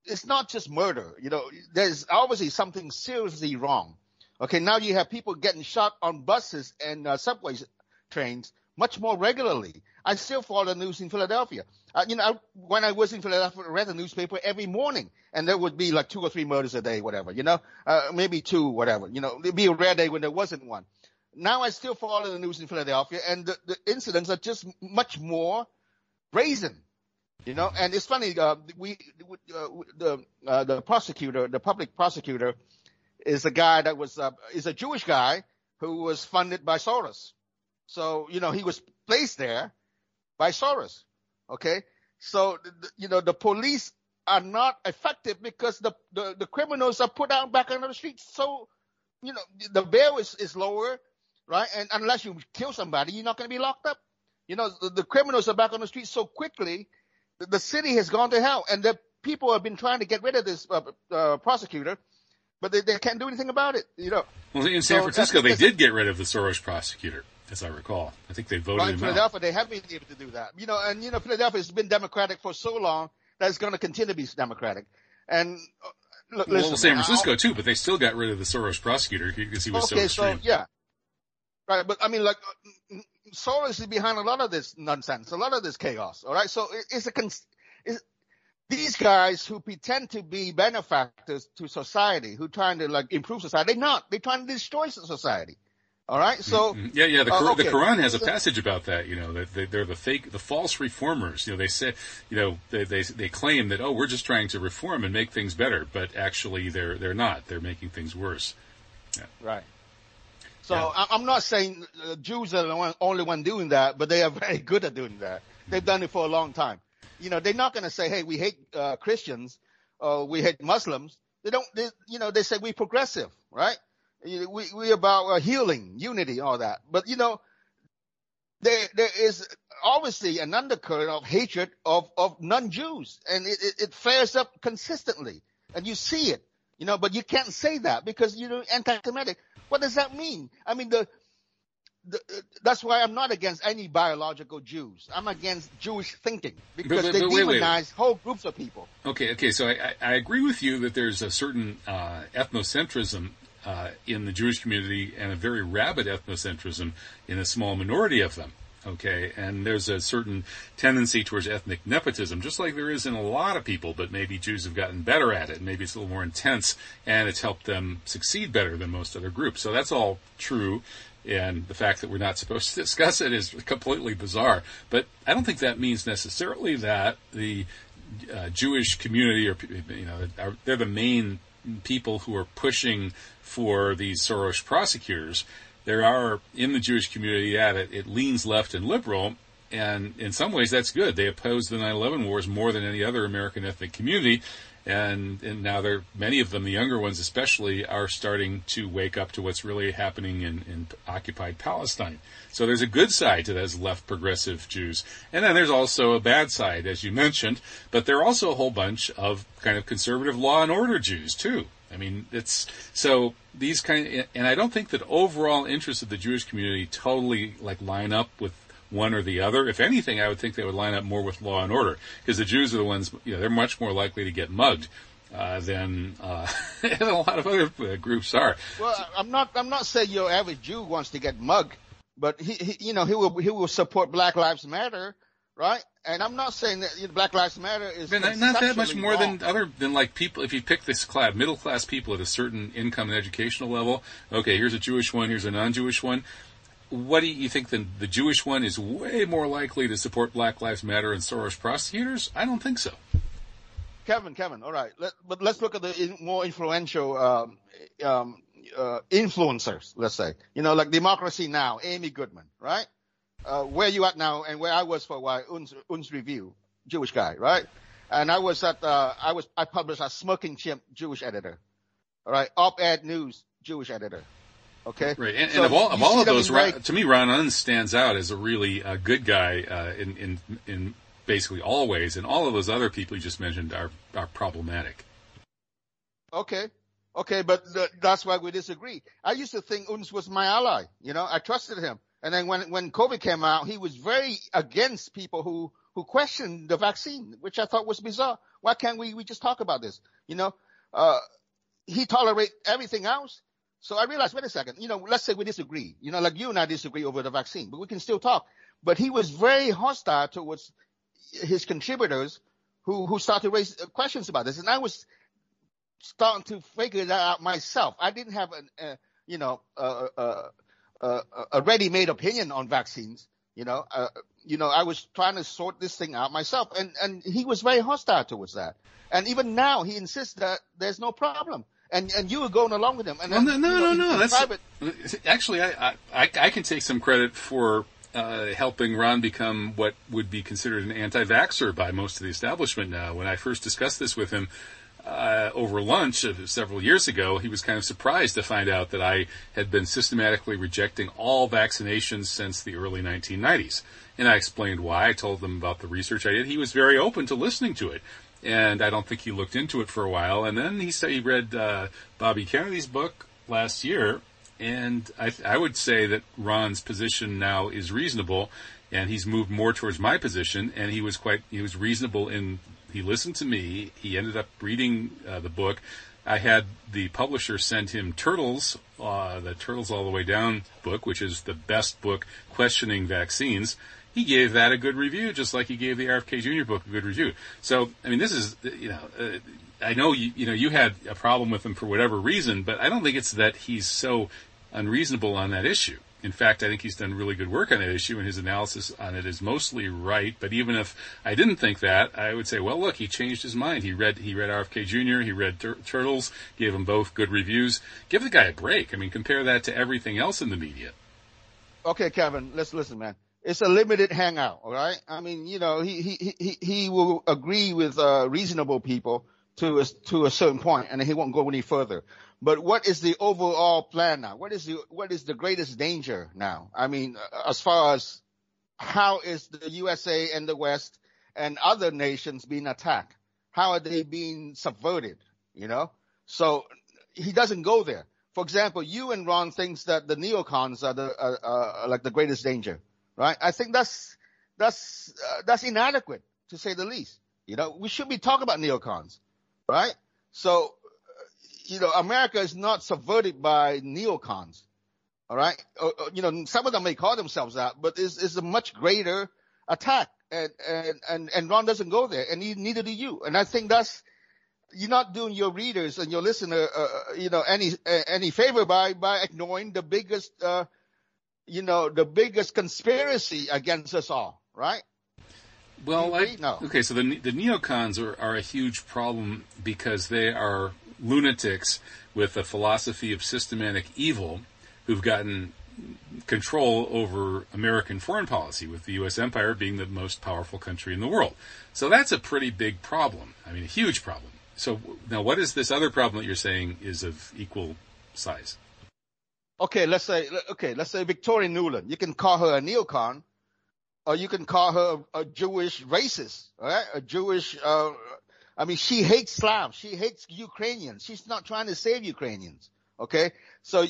it's not just murder, you know, there's obviously something seriously wrong. Okay, now you have people getting shot on buses and uh, subway trains much more regularly. I still follow the news in Philadelphia. Uh, you know, I, when I was in Philadelphia, I read the newspaper every morning, and there would be like two or three murders a day, whatever. You know, uh, maybe two, whatever. You know, it'd be a rare day when there wasn't one. Now I still follow the news in Philadelphia, and the, the incidents are just much more brazen. You know, and it's funny. Uh, we uh, the uh, the prosecutor, the public prosecutor, is a guy that was uh, is a Jewish guy who was funded by Soros. So you know he was placed there by Soros. Okay, so you know the police are not effective because the the, the criminals are put out back on the streets. So you know the bail is, is lower, right? And unless you kill somebody, you're not going to be locked up. You know the, the criminals are back on the streets so quickly. The, city has gone to hell, and the people have been trying to get rid of this uh, uh, prosecutor, but they, they can't do anything about it. You know, Well, in San So Francisco, they did get rid of the Soros prosecutor, as I recall. I think they voted Right, in him out. Philadelphia, they haven't been able to do that. You know, and you know, Philadelphia has been Democratic for so long that it's going to continue to be Democratic. And uh, look, Well, listen, San Francisco I'll- too, but they still got rid of the Soros prosecutor because he was okay, so extreme. so yeah, right. But I mean, like, uh, Soros is behind a lot of this nonsense, a lot of this chaos. All right, so it's a cons- it's, these guys who pretend to be benefactors to society, who trying to like improve society, they're not. They're trying to destroy society. All right, so. Mhm. Yeah, yeah. The, Uh, okay. the Quran has a passage about that. You know, that they, they're the fake, the false reformers. You know, they say, you know, they, they they claim that oh, we're just trying to reform and make things better, but actually they're they're not. They're making things worse. Right. So Yeah. I- I'm not saying uh, Jews are the one, only one doing that, but they are very good at doing that. They've done it for a long time. You know, they're not going to say, "Hey, we hate uh, Christians," or "We hate Muslims." They don't. They, you know, they say we're progressive, right? We we about uh, healing, unity, all that. But you know, there there is obviously an undercurrent of hatred of of non-Jews, and it, it, it flares up consistently, and you see it. You know, but you can't say that because you're anti-Semitic. What does that mean? I mean, the, the that's why I'm not against any biological Jews. I'm against Jewish thinking because but- they but wait, wait. demonize whole groups of people. Okay, okay. So I, I, I agree with you that there's a certain uh, ethnocentrism uh, in the Jewish community and a very rabid ethnocentrism in a small minority of them. Okay, and there's a certain tendency towards ethnic nepotism, just like there is in a lot of people, but maybe Jews have gotten better at it. Maybe it's a little more intense, and it's helped them succeed better than most other groups. So that's all true. And the fact that we're not supposed to discuss it is completely bizarre. But I don't think that means necessarily that the uh, Jewish community, or you know, they're the main people who are pushing for these Soros prosecutors. There are in the Jewish community, yeah, it, it leans left and liberal, and in some ways that's good. They oppose the 9/11 wars more than any other American ethnic community, and and now they're many of them, the younger ones especially, are starting to wake up to what's really happening in, in occupied Palestine. So there's a good side to those left progressive Jews, and then there's also a bad side, as you mentioned. But there are also a whole bunch of kind of conservative law and order Jews too. I mean, it's so these kind, of, and I don't think that overall interests of the Jewish community totally like line up with one or the other. If anything, I would think they would line up more with law and order because the Jews are the ones, you know, they're much more likely to get mugged uh, than uh, a lot of other uh, groups are. Well, I'm not. I'm not saying your average Jew wants to get mugged, but he, he you know, he will he will support Black Lives Matter, right? And I'm not saying that you know, Black Lives Matter is I mean, not that much more wrong. than other than like people. If you pick this class, middle class people at a certain income and educational level, okay, here's a Jewish one, here's a non-Jewish one. What do you think? The, the Jewish one is way more likely to support Black Lives Matter and Soros prosecutors? I don't think so. Kevin, Kevin, all right. Let, but let's look at the in, more influential um, um, uh, influencers. Let's say, you know, like Democracy Now, Amy Goodman, right? Uh, where you at now, and where I was for a while, Unz, Unz Review, Jewish guy, right? And I was at, uh, I was, I published a Smirking Chimp, Jewish editor, all right? Op-Ed News, Jewish editor, okay? Right, and, So and of all of all of those, to me, Ron Unz stands out as a really uh, good guy uh, in in in basically all ways, and all of those other people you just mentioned are are problematic. Okay. Okay, but th- that's why we disagree. I used to think Unz was my ally. You know, I trusted him. And then when, when COVID came out, he was very against people who, who questioned the vaccine, which I thought was bizarre. Why can't we, we just talk about this? You know, uh, he tolerate everything else. So I realized, wait a second, you know, let's say we disagree. You know, like you and I disagree over the vaccine, but we can still talk. But he was very hostile towards his contributors who, who started to raise questions about this. And I was starting to figure that out myself. I didn't have an, uh, you know, uh, uh, uh, a ready-made opinion on vaccines. You know, uh, you know, I was trying to sort this thing out myself, and and he was very hostile towards that. And even now, he insists that there's no problem, and and you were going along with him. And Well, then, no, you no, know, no, no. That's private, actually I, I I can take some credit for uh, helping Ron become what would be considered an anti-vaxxer by most of the establishment now. When I first discussed this with him uh, over lunch several years ago, he was kind of surprised to find out that I had been systematically rejecting all vaccinations since the early 1990s. And I explained why. I told him about the research I did. He was very open to listening to it. and I don't think he looked into it for a while. And then he said he read uh, Bobby Kennedy's book last year, and I, I would say that Ron's position now is reasonable, and he's moved more towards my position. And he was quite he was reasonable in he listened to me. He ended up reading uh, the book. I had the publisher send him Turtles, uh, the Turtles All the Way Down book, which is the best book questioning vaccines. He gave that a good review, just like he gave the RFK Jr. book a good review. So, I mean, this is, you know, uh, I know you, you know, you had a problem with him for whatever reason, but I don't think it's that he's so unreasonable on that issue. In fact, I think he's done really good work on that issue, and his analysis on it is mostly right. But even if I didn't think that, I would say, well, look, he changed his mind. He read he read RFK Jr. He read Tur- Turtles, gave them both good reviews. Give the guy a break. I mean, compare that to everything else in the media. Okay, Kevin, let's listen, man. It's a limited hangout, all right? I mean, you know, he he he he will agree with uh, reasonable people to a, to a certain point, and he won't go any further. But what is the overall plan now? What is the what is the greatest danger now? I mean, uh, as far as how is the USA and the West and other nations being attacked? How are they being subverted? You know, so he doesn't go there. For example, you and Ron thinks that the neocons are the uh, like the greatest danger, right? I think that's that's uh, that's inadequate to say the least. You know, we should be talking about neocons, right? So you know, America is not subverted by neocons. All right. Uh, uh, you know, some of them may call themselves that, but it's, it's a much greater attack. And, and, and, and Ron doesn't go there and neither do you. And I think that's, you're not doing your readers and your listener, uh, uh you know, any, uh, any favor by, by ignoring the biggest, uh, you know, the biggest conspiracy against us all, right? Well, I, no. okay, so the the neocons are, are a huge problem because they are lunatics with a philosophy of systematic evil who've gotten control over American foreign policy, with the U.S. empire being the most powerful country in the world. So that's a pretty big problem. I mean, a huge problem. So now, what is this other problem that you're saying is of equal size? Okay, let's say okay, let's say Victoria Nuland. You can call her a neocon, or you can call her a Jewish racist, right? A Jewish uh, I mean, she hates Slavs. She hates Ukrainians. She's not trying to save Ukrainians. Okay. So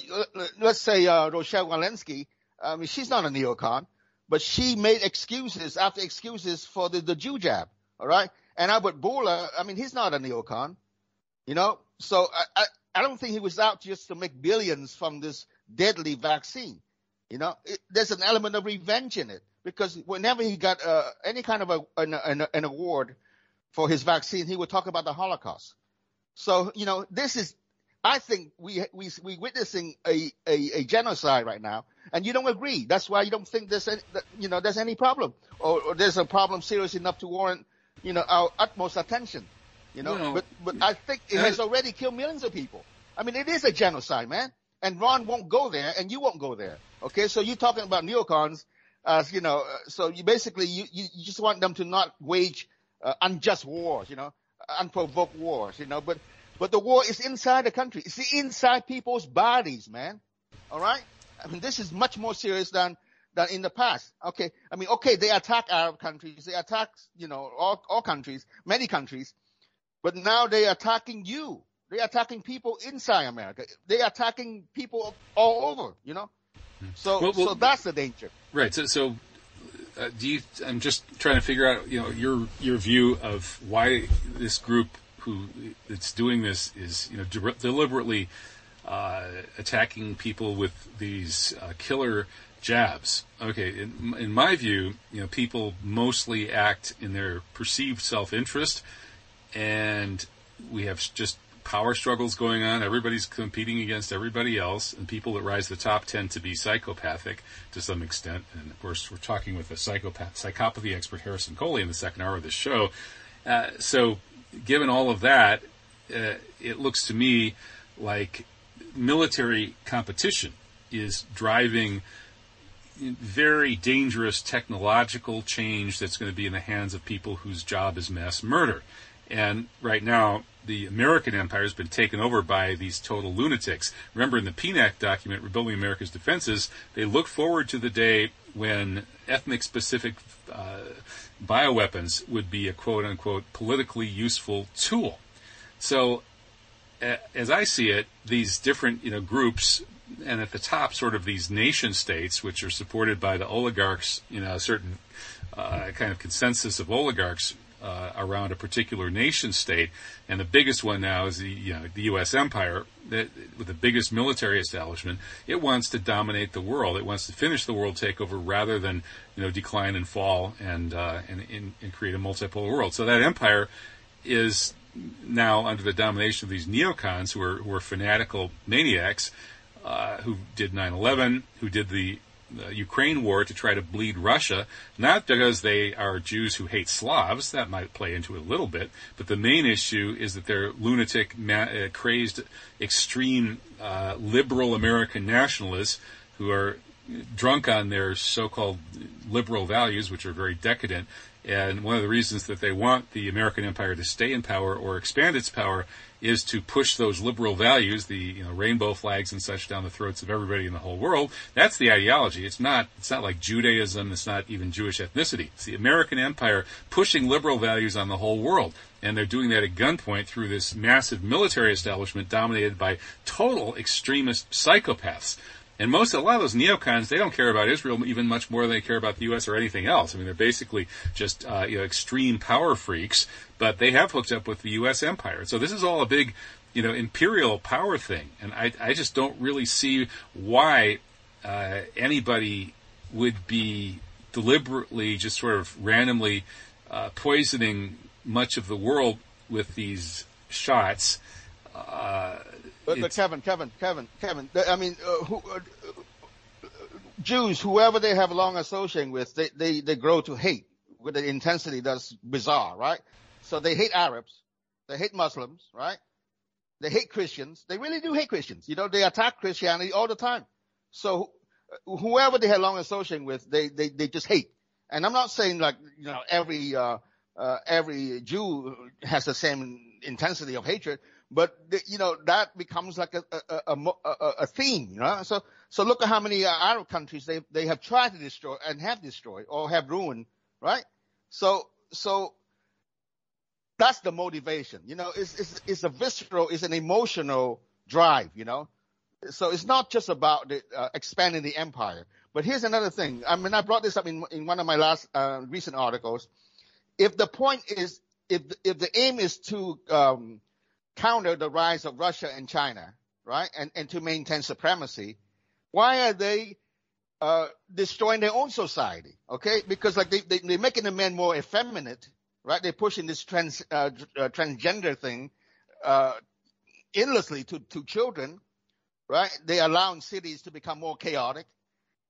let's say, uh, Rochelle Walensky, I mean, she's not a neocon, but she made excuses after excuses for the, the Jew jab. All right. And Albert Bourla, I mean, he's not a neocon, you know, so I, I, I don't think he was out just to make billions from this deadly vaccine. You know, it, there's an element of revenge in it because whenever he got uh, any kind of a, an, an, an award for his vaccine, he would talk about the Holocaust. So, you know, this is, I think we, we, we witnessing a, a, a genocide right now and you don't agree. That's why you don't think there's any, you know, there's any problem or, or there's a problem serious enough to warrant, you know, our utmost attention, you know, well, but, but I think it has already killed millions of people. I mean, it is a genocide, man. And Ron won't go there and you won't go there. Okay. So you're talking about neocons as, you know, uh, so you basically, you, you, you just want them to not wage uh, unjust wars, you know, unprovoked wars, you know, but, but the war is inside the country. It's inside people's bodies, man. All right. I mean, this is much more serious than, than in the past. Okay. I mean, okay, they attack Arab countries. They attack, you know, all, all countries, many countries, but now they're attacking you. They're attacking people inside America. They're attacking people all over, you know? Hmm. So, well, well, so that's the danger. Right. So, so uh, do you? I'm just trying to figure out, you know, your your view of why this group who that's doing this is, you know, de- deliberately uh, attacking people with these uh, killer jabs. Okay, in, in, my view, you know, people mostly act in their perceived self-interest, and we have just power struggles going on. Everybody's competing against everybody else, and people that rise to the top tend to be psychopathic to some extent. And of course, we're talking with a psychopath, psychopathy expert, Harrison Koehli, in the second hour of the show. Uh, so, given all of that, uh, it looks to me like military competition is driving very dangerous technological change that's going to be in the hands of people whose job is mass murder. And right now, the American empire has been taken over by these total lunatics. Remember in the PNAC document, Rebuilding America's Defenses, they look forward to the day when ethnic specific uh, bioweapons would be a quote unquote politically useful tool. So, as I see it, these different you know groups, and at the top, sort of these nation states, which are supported by the oligarchs, you know, a certain uh, kind of consensus of oligarchs uh, around a particular nation state, and the biggest one now is the you know the U.S. empire that, with the biggest military establishment. It wants to dominate the world. It wants to finish the world takeover rather than you know decline and fall and uh, and, and, and create a multipolar world. So that empire is now under the domination of these neocons who are who are fanatical maniacs uh, who did 9/11, who did the the Ukraine war to try to bleed Russia, not because they are Jews who hate Slavs, that might play into it a little bit, but the main issue is that they're lunatic, ma- uh, crazed, extreme uh, liberal American nationalists who are drunk on their so-called liberal values, which are very decadent. And one of the reasons that they want the American empire to stay in power or expand its power is to push those liberal values, the you know, rainbow flags and such, down the throats of everybody in the whole world. That's the ideology. It's not. It's not like Judaism. It's not even Jewish ethnicity. It's the American empire pushing liberal values on the whole world, and they're doing that at gunpoint through this massive military establishment dominated by total extremist psychopaths. And most, a lot of those neocons, they don't care about Israel even much more than they care about the U.S. or anything else. I mean, they're basically just, uh, you know, extreme power freaks, but they have hooked up with the U.S. empire. So this is all a big, you know, imperial power thing. And I, I just don't really see why, uh, anybody would be deliberately just sort of randomly, uh, poisoning much of the world with these shots. But, but Kevin, Kevin, Kevin, Kevin. I mean, uh, who, uh, Jews, whoever they have long associating with, they, they, they grow to hate with an intensity that's bizarre, right? So they hate Arabs, they hate Muslims, right? They hate Christians. They really do hate Christians. You know, they attack Christianity all the time. So whoever they have long associating with, they, they, they just hate. And I'm not saying like, you know, every, uh, uh, every Jew has the same intensity of hatred, but you know that becomes like a a, a, a, a theme, you know. So so look at how many Arab countries they they have tried to destroy and have destroyed or have ruined, right? So so that's the motivation, you know. It's it's it's a visceral, it's an emotional drive, you know. So it's not just about the, uh, expanding the empire. But here's another thing. I mean, I brought this up in in one of my last uh, recent articles. If the point is if if the aim is to um, counter the rise of Russia and China, right? And, and to maintain supremacy. Why are they uh, destroying their own society? Okay, because like they, they they're making the men more effeminate, right? They're pushing this trans uh, uh, transgender thing uh, endlessly to to children, right? They are allowing cities to become more chaotic.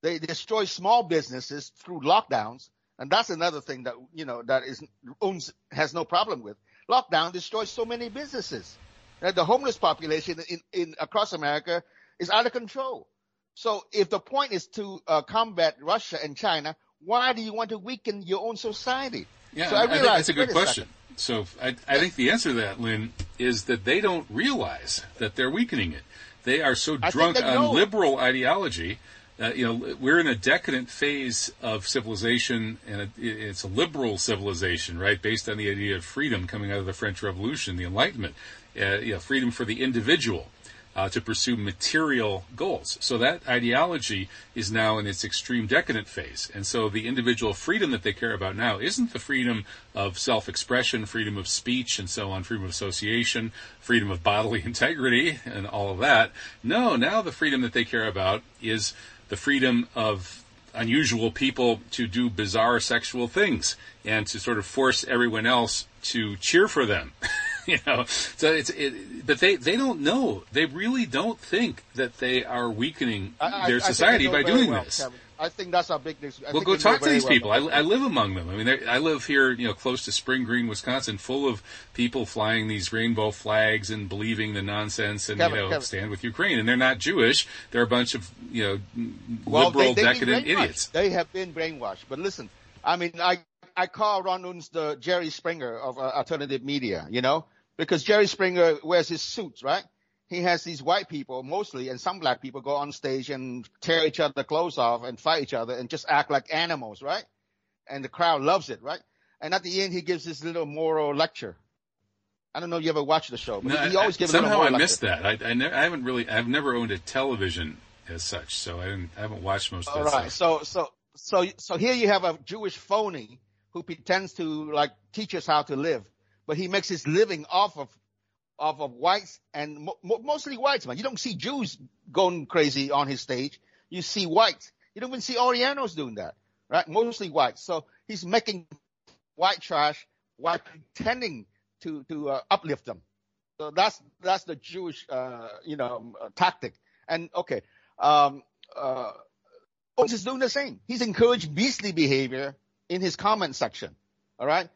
They destroy small businesses through lockdowns, and that's another thing that you know that is Unz has no problem with lockdown destroys so many businesses. The homeless population in, in across America is out of control. So if the point is to uh, combat Russia and China, why do you want to weaken your own society? Yeah, so I, I think that's a good question. A so I, I think the answer to that, Linh, is that they don't realize that they're weakening it. They are so drunk on liberal ideology uh, you know, we're in a decadent phase of civilization, and it's a liberal civilization, right, based on the idea of freedom coming out of the French Revolution, the Enlightenment, uh, you know, freedom for the individual uh, to pursue material goals. So that ideology is now in its extreme decadent phase, and so the individual freedom that they care about now isn't the freedom of self-expression, freedom of speech, and so on, freedom of association, freedom of bodily integrity, and all of that. No, now the freedom that they care about is the freedom of unusual people to do bizarre sexual things and to sort of force everyone else to cheer for them. you know, so it's, it, but they, they don't know. They really don't think that they are weakening I, their society by doing well, this. Kevin. I think that's our big news. I well, go talk to these well people. I, I, live among them. I mean, I live here, you know, close to Spring Green, Wisconsin, full of people flying these rainbow flags and believing the nonsense and Kevin, you know Kevin. stand with Ukraine. And they're not Jewish. They're a bunch of you know well, liberal, they, decadent idiots. They have been brainwashed. But listen, I mean, I I call Ron Unz the Jerry Springer of uh, alternative media, you know, because Jerry Springer wears his suits, right? He has these white people mostly and some black people go on stage and tear each other clothes off and fight each other and just act like animals, right? And the crowd loves it, right? And at the end, he gives this little moral lecture. I don't know if you ever watched the show, but No, he always I, gives a little somehow I missed lecture. that. I I, ne- I haven't really I've never owned a television as such, so I, didn't, I haven't watched most of All that right. stuff. So, so, so, so here you have a Jewish phony who pretends to like teach us how to live, but he makes his living off of, off of whites and mo- mo- mostly whites, man. You don't see Jews going crazy on his stage. You see whites. You don't even see Orientals doing that, right? Mostly whites. So he's making white trash while pretending to, to uh, uplift them. So that's, that's the Jewish, uh, you know, uh, tactic. And okay, um, uh, is doing the same. He's encouraged beastly behavior in his comment section. All right.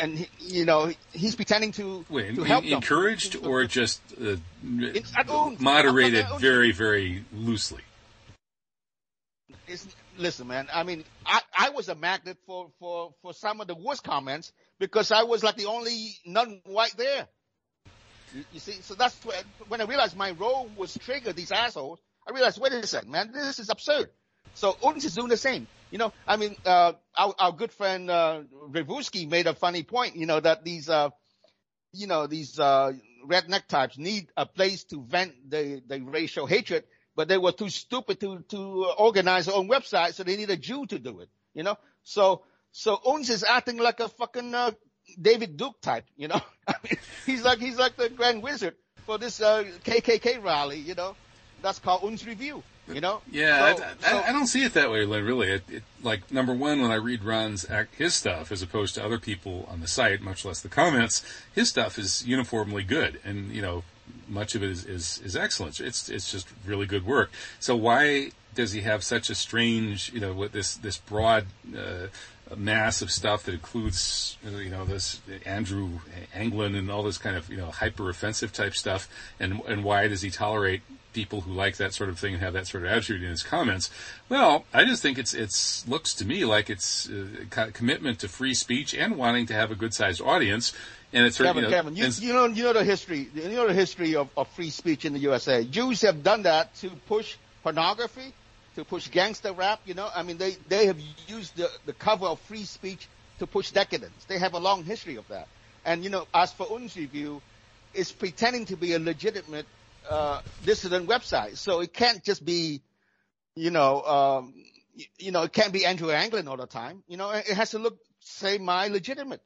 And, you know, he's pretending to, Wait, to help them. encouraged or just uh, moderated very very loosely? It's, listen, man. I mean, I, I was a magnet for, for, for some of the worst comments because I was like the only non-white there. You, you see, so that's when, when I realized my role was trigger these assholes. I realized, wait a second, man, this is absurd. So Unz is doing the same. You know, I mean, uh, our, our good friend, uh, Revuski made a funny point, you know, that these, uh, you know, these, uh, redneck types need a place to vent the, the racial hatred, but they were too stupid to, to organize their own website, so they need a Jew to do it, you know? So, so Unz is acting like a fucking, uh, David Duke type, you know? I mean, he's like, he's like the grand wizard for this, uh, KKK rally, you know? That's called Unz Review, you know? Yeah, So- I, so- I, I don't see it that way, Linh, really. It, it, like, number one, when I read Ron's his stuff, as opposed to other people on the site, much less the comments, his stuff is uniformly good. And, you know, much of it is, is, is excellent. It's, it's just really good work. So why does he have such a strange, you know, with this, this broad, uh, mass of stuff that includes, you know, this Andrew Anglin and all this kind of, you know, hyper offensive type stuff. And, and why does he tolerate people who like that sort of thing and have that sort of attitude in his comments? Well, I just think it's, it's, looks to me like it's uh, a commitment to free speech and wanting to have a good sized audience. And it's, Kevin, you know, Kevin, you, you know, you know the history, you know the history of, of free speech in the USA. Jews have done that to push pornography, to push gangster rap. You know, I mean, they they have used the the cover of free speech to push decadence. They have a long history of that. And you know, as for Unz review, it's pretending to be a legitimate uh, dissident website, so it can't just be, you know, um, you know, it can't be Andrew Anglin all the time. You know, it has to look semi legitimate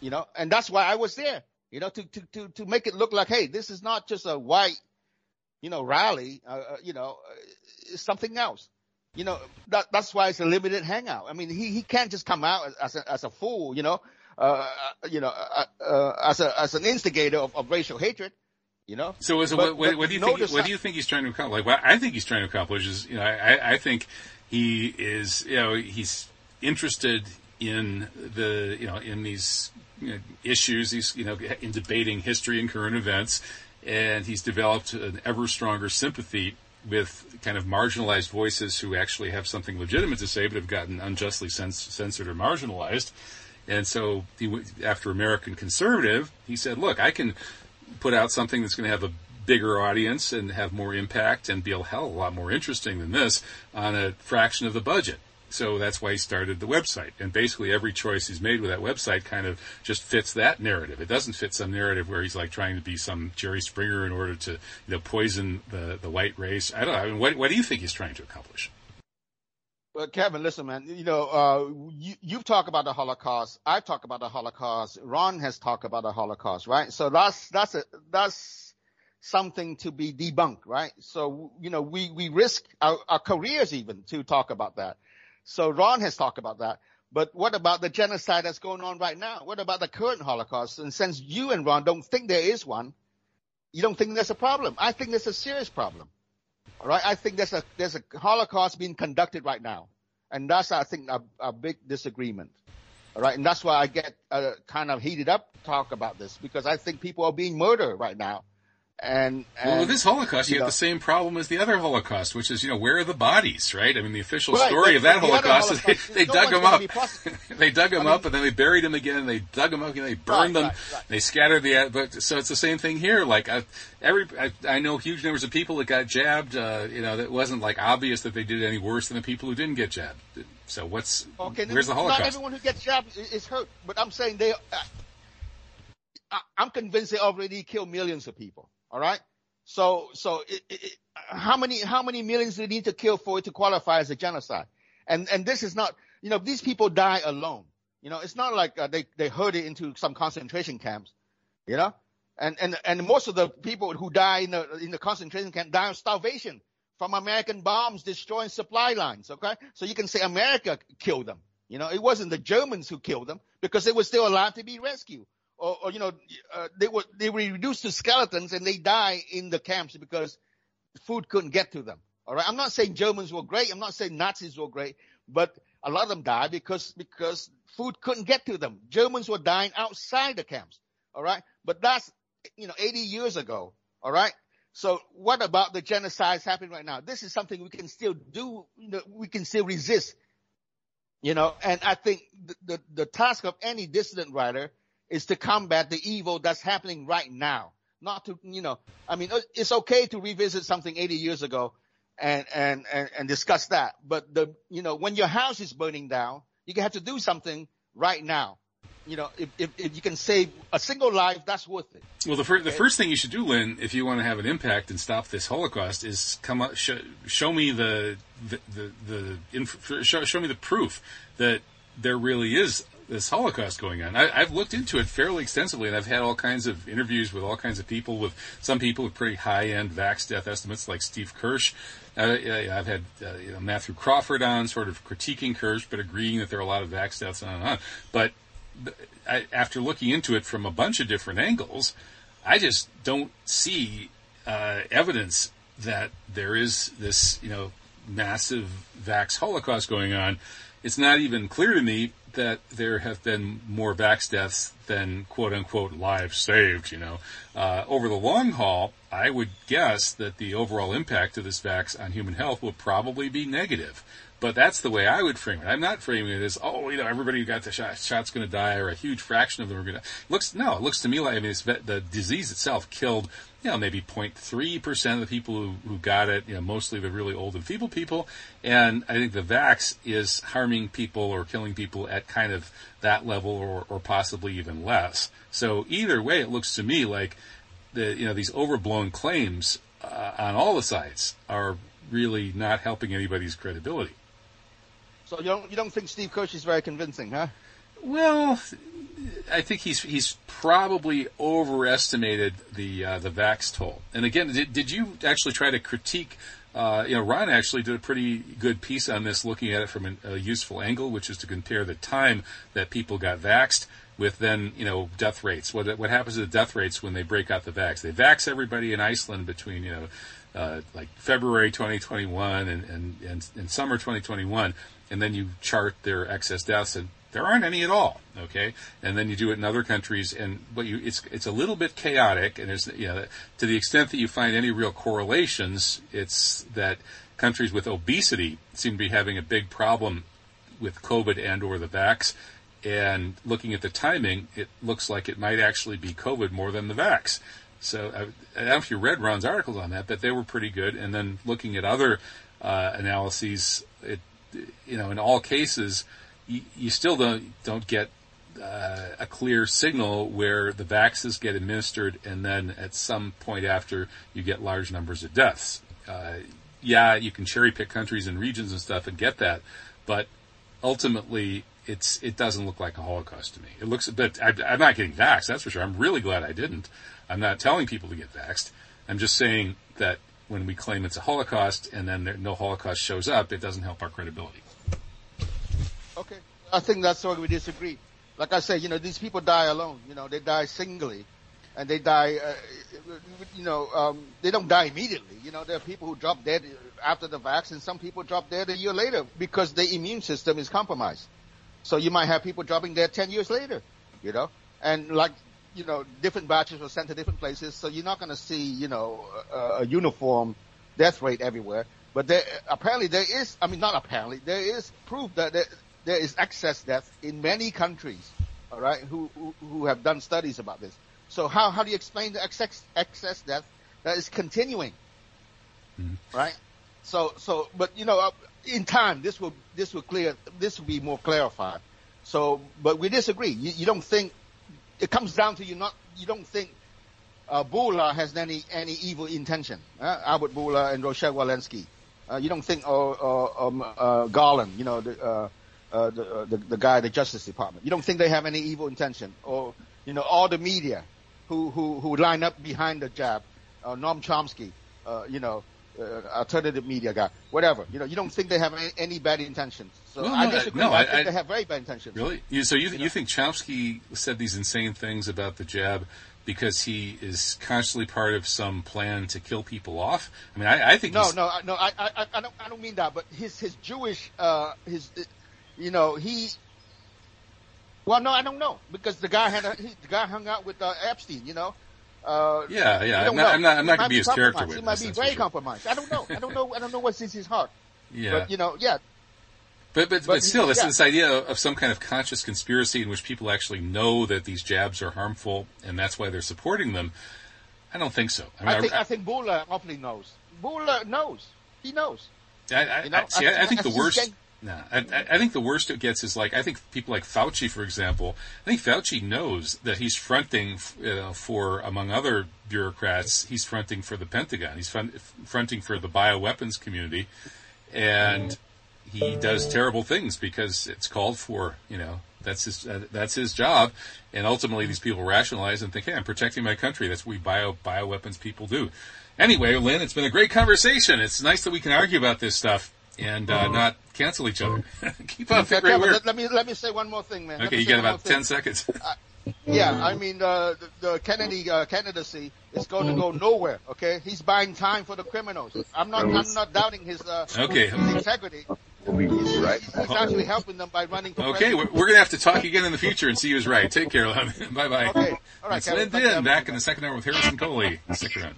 you know, and that's why I was there, you know, to, to, to, to make it look like, hey, this is not just a white, you know, rally, uh, uh, you know, uh, it's something else. You know, that, that's why it's a limited hangout. I mean, he, he can't just come out as a, as a fool, you know, uh, you know, uh, uh, as a, as an instigator of, of racial hatred, you know. So, so But- what, what, but what do you think? What do you think he's trying to accomplish? Like, what I think he's trying to accomplish is, you know, I, I think he is, you know, he's interested in the, you know, in these you know, issues. He's, you know, in debating history and current events, and he's developed an ever stronger sympathy with kind of marginalized voices who actually have something legitimate to say, but have gotten unjustly cens- censored or marginalized. And so, he, after American Conservative, he said, "Look, I can put out something that's going to have a bigger audience and have more impact and be a hell of a lot more interesting than this on a fraction of the budget." So that's why he started the website. And basically, every choice he's made with that website kind of just fits that narrative. It doesn't fit some narrative where he's like trying to be some Jerry Springer in order to, you know, poison the the white race. I don't know. I mean, what what do you think he's trying to accomplish? Well, Kevin, listen, man. You know, uh, you you've talked about the Holocaust. I've talked about the Holocaust. Ron has talked about the Holocaust, right? So that's that's a that's something to be debunked, right? So you know, we we risk our, our careers even to talk about that. So Ron has talked about that. But what about the genocide that's going on right now? What about the current Holocaust? And since you and Ron don't think there is one, you don't think there's a problem. I think there's a serious problem. Right, I think there's a there's a Holocaust being conducted right now, and that's I think a, a big disagreement. Right, and that's why I get uh, kind of heated up talk about this. Because I think people are being murdered right now, And, and well, with this Holocaust, you, you have the same problem as the other Holocaust, which is, you know, where are the bodies, right? I mean, the official Right, story of that the other Holocaust is they, they no dug them up. they dug them I mean- up and then they buried them again. And they dug them up and they burned Right, them. right. They scattered the. But so it's the same thing here. Like I, every, I, I know huge numbers of people that got jabbed. Uh, you know, that wasn't like obvious that they did any worse than the people who didn't get jabbed. So what's Okay, where's the Holocaust? not Holocaust? everyone who gets jabbed is hurt, but I'm saying they. Uh, I'm convinced they already killed millions of people. All right, so so it, it, how many how many millions do they need to kill for it to qualify as a genocide? And and this is not you know these people die alone. You know it's not like uh, they they herded into some concentration camps. You know, and and and most of the people who die in the in the concentration camp die of starvation from American bombs destroying supply lines. Okay, so you can say America killed them. You know, it wasn't the Germans who killed them because they were still allowed to be rescued. Or, or you know, uh, they were they were reduced to skeletons and they die in the camps because food couldn't get to them. All right, I'm not saying Germans were great. I'm not saying Nazis were great, but a lot of them died because because food couldn't get to them. Germans were dying outside the camps. All right, but that's you know 80 years ago. All right. So what about the genocides happening right now? This is something we can still do. You know, we can still resist. You know, and I think the, the, the task of any dissident writer is to combat the evil that's happening right now. Not to, you know, I mean, uh, it's okay to revisit something 80 years ago and, and, and, and discuss that. But the, you know, when your house is burning down, you have to do something right now. You know, if, if, if you can save a single life, that's worth it. Well, the, fir- the first thing you should do, Linh, if you want to have an impact and stop this Holocaust, is come up, sh- show me the the the, the inf- show, show me the proof that there really is this Holocaust going on. I, I've looked into it fairly extensively, and I've had all kinds of interviews with all kinds of people, with some people with pretty high end vax death estimates, like Steve Kirsch. Uh, I've had uh, you know, Matthew Crawford on, sort of critiquing Kirsch, but agreeing that there are a lot of vax deaths on and on. But I, after looking into it from a bunch of different angles, I just don't see uh, evidence that there is this, you know, massive vax holocaust going on. It's not even clear to me that there have been more vax deaths than quote unquote lives saved. You know, uh, over the long haul, I would guess that the overall impact of this vax on human health will probably be negative. But that's the way I would frame it. I'm not framing it as, oh, you know, everybody who got the shot, shot's going to die, or a huge fraction of them are going to. Looks no, it looks to me like I mean, the disease itself killed, you know, maybe 0.3 percent of the people who, who got it. You know, mostly the really old and feeble people. And I think the vax is harming people or killing people at kind of that level, or, or possibly even less. So either way, it looks to me like the you know these overblown claims uh, on all the sides are really not helping anybody's credibility. So you don't you don't think Steve Kirsch is very convincing, huh? Well, I think he's he's probably overestimated the uh, the vax toll. And again, did, did you actually try to critique? Uh, you know, Ron actually did a pretty good piece on this, looking at it from an, a useful angle, which is to compare the time that people got vaxed with then you know death rates. What what happens to the death rates when they break out the vax? They vax everybody in Iceland between you know uh, like February 2021 and, and, and, and summer 2021, and then you chart their excess deaths, and there aren't any at all. Okay, and then you do it in other countries, and but you it's it's a little bit chaotic, and there's you know to the extent that you find any real correlations, it's that countries with obesity seem to be having a big problem with COVID and or the vax. And looking at the timing, it looks like it might actually be COVID more than the vax. So I, I don't know if you read Ron's articles on that, but they were pretty good. And then looking at other uh, analyses, it you know in all cases you, still don't don't get uh, a clear signal where the vaccines get administered, and then at some point after you get large numbers of deaths. Uh, yeah, you can cherry pick countries and regions and stuff and get that, but ultimately it's it doesn't look like a Holocaust to me. It looks, but I, I'm not getting vaxxed. That's for sure. I'm really glad I didn't. I'm not telling people to get vaxxed. I'm just saying that when we claim it's a Holocaust and then there, no Holocaust shows up, it doesn't help our credibility. Okay. I think that's where we disagree. Like I said, you know, these people die alone. You know, they die singly, and they die. Uh, you know, um, they don't die immediately. You know, there are people who drop dead after the vaccine. Some people drop dead a year later because their immune system is compromised. So you might have people dropping dead ten years later. You know, and like you know, different batches were sent to different places, so you're not going to see, you know, a, a uniform death rate everywhere. But there, apparently there is, I mean, not apparently, there is proof that there, there is excess death in many countries, all right, who, who, who have done studies about this. So how, how do you explain the excess, excess death that is continuing? Right? So, so, but you know, uh, in time, this will, this will clear, this will be more clarified. So, but we disagree. You, you don't think, it comes down to you not, you don't think, uh, Bourla has any, any evil intention. Uh, Albert Bourla and Rochelle Walensky. Uh, you don't think, or, or um, uh, Garland, you know, the, uh, uh, the, the, the guy at the Justice Department. You don't think they have any evil intention, or you know, all the media who who who line up behind the jab, uh, Noam Chomsky, uh, you know, uh, alternative media guy, whatever. You know, you don't think they have any, any bad intentions. So I no, I- disagree. no, I, think I- they have very bad intentions. Really? You, so you, you think Chomsky said these insane things about the jab because he is constantly part of some plan to kill people off? I mean, I, I think No, he's, no, no. I, I, I don't, I don't mean that. But his, his Jewish, uh, his, you know, he. Well, no, I don't know because the guy had, a, he, the guy hung out with uh, Epstein. You know. Uh, Yeah, yeah, I'm not- I'm not- I'm not gonna be his character compromised. He witness, might be very sure. compromised. I don't know. I don't know. I don't know what's in his heart. yeah. But you know, yeah. But but, but, But, still, this yeah. this idea of some kind of conscious conspiracy in which people actually know that these jabs are harmful and that's why they're supporting them. I don't think so. I mean, I think I, I think awfully knows. Bourla knows. He knows. I, I, you know, see, I, I think the worst. Nah, I, I- think the worst it gets is like I think people like Fauci, for example. I think Fauci knows that he's fronting uh, for, among other bureaucrats, he's fronting for the Pentagon. He's front, fronting for the bioweapons community, and he does terrible things because it's called for. You know, that's his uh, that's his job, and ultimately these people rationalize and think, "Hey, I'm protecting my country." That's what we bio bioweapons people do. Anyway, Linh, it's been a great conversation. It's nice that we can argue about this stuff and uh, not cancel each other. Keep up the Okay, great work. let, let me let me say one more thing, man. Okay, me you say got one more about thing. ten seconds. Yeah, I mean uh, the, the Kennedy uh, candidacy is going to go nowhere. Okay, he's buying time for the criminals. I'm not I'm not doubting his uh, Okay. his integrity. He's, right. he's actually helping them by running for Okay, we're, we're gonna have to talk again in the future and see who's right. Take care, Linh. bye bye. Okay. All right, It's Kevin. Linh Thank back in the second hour with Harrison Koehli. Stick around.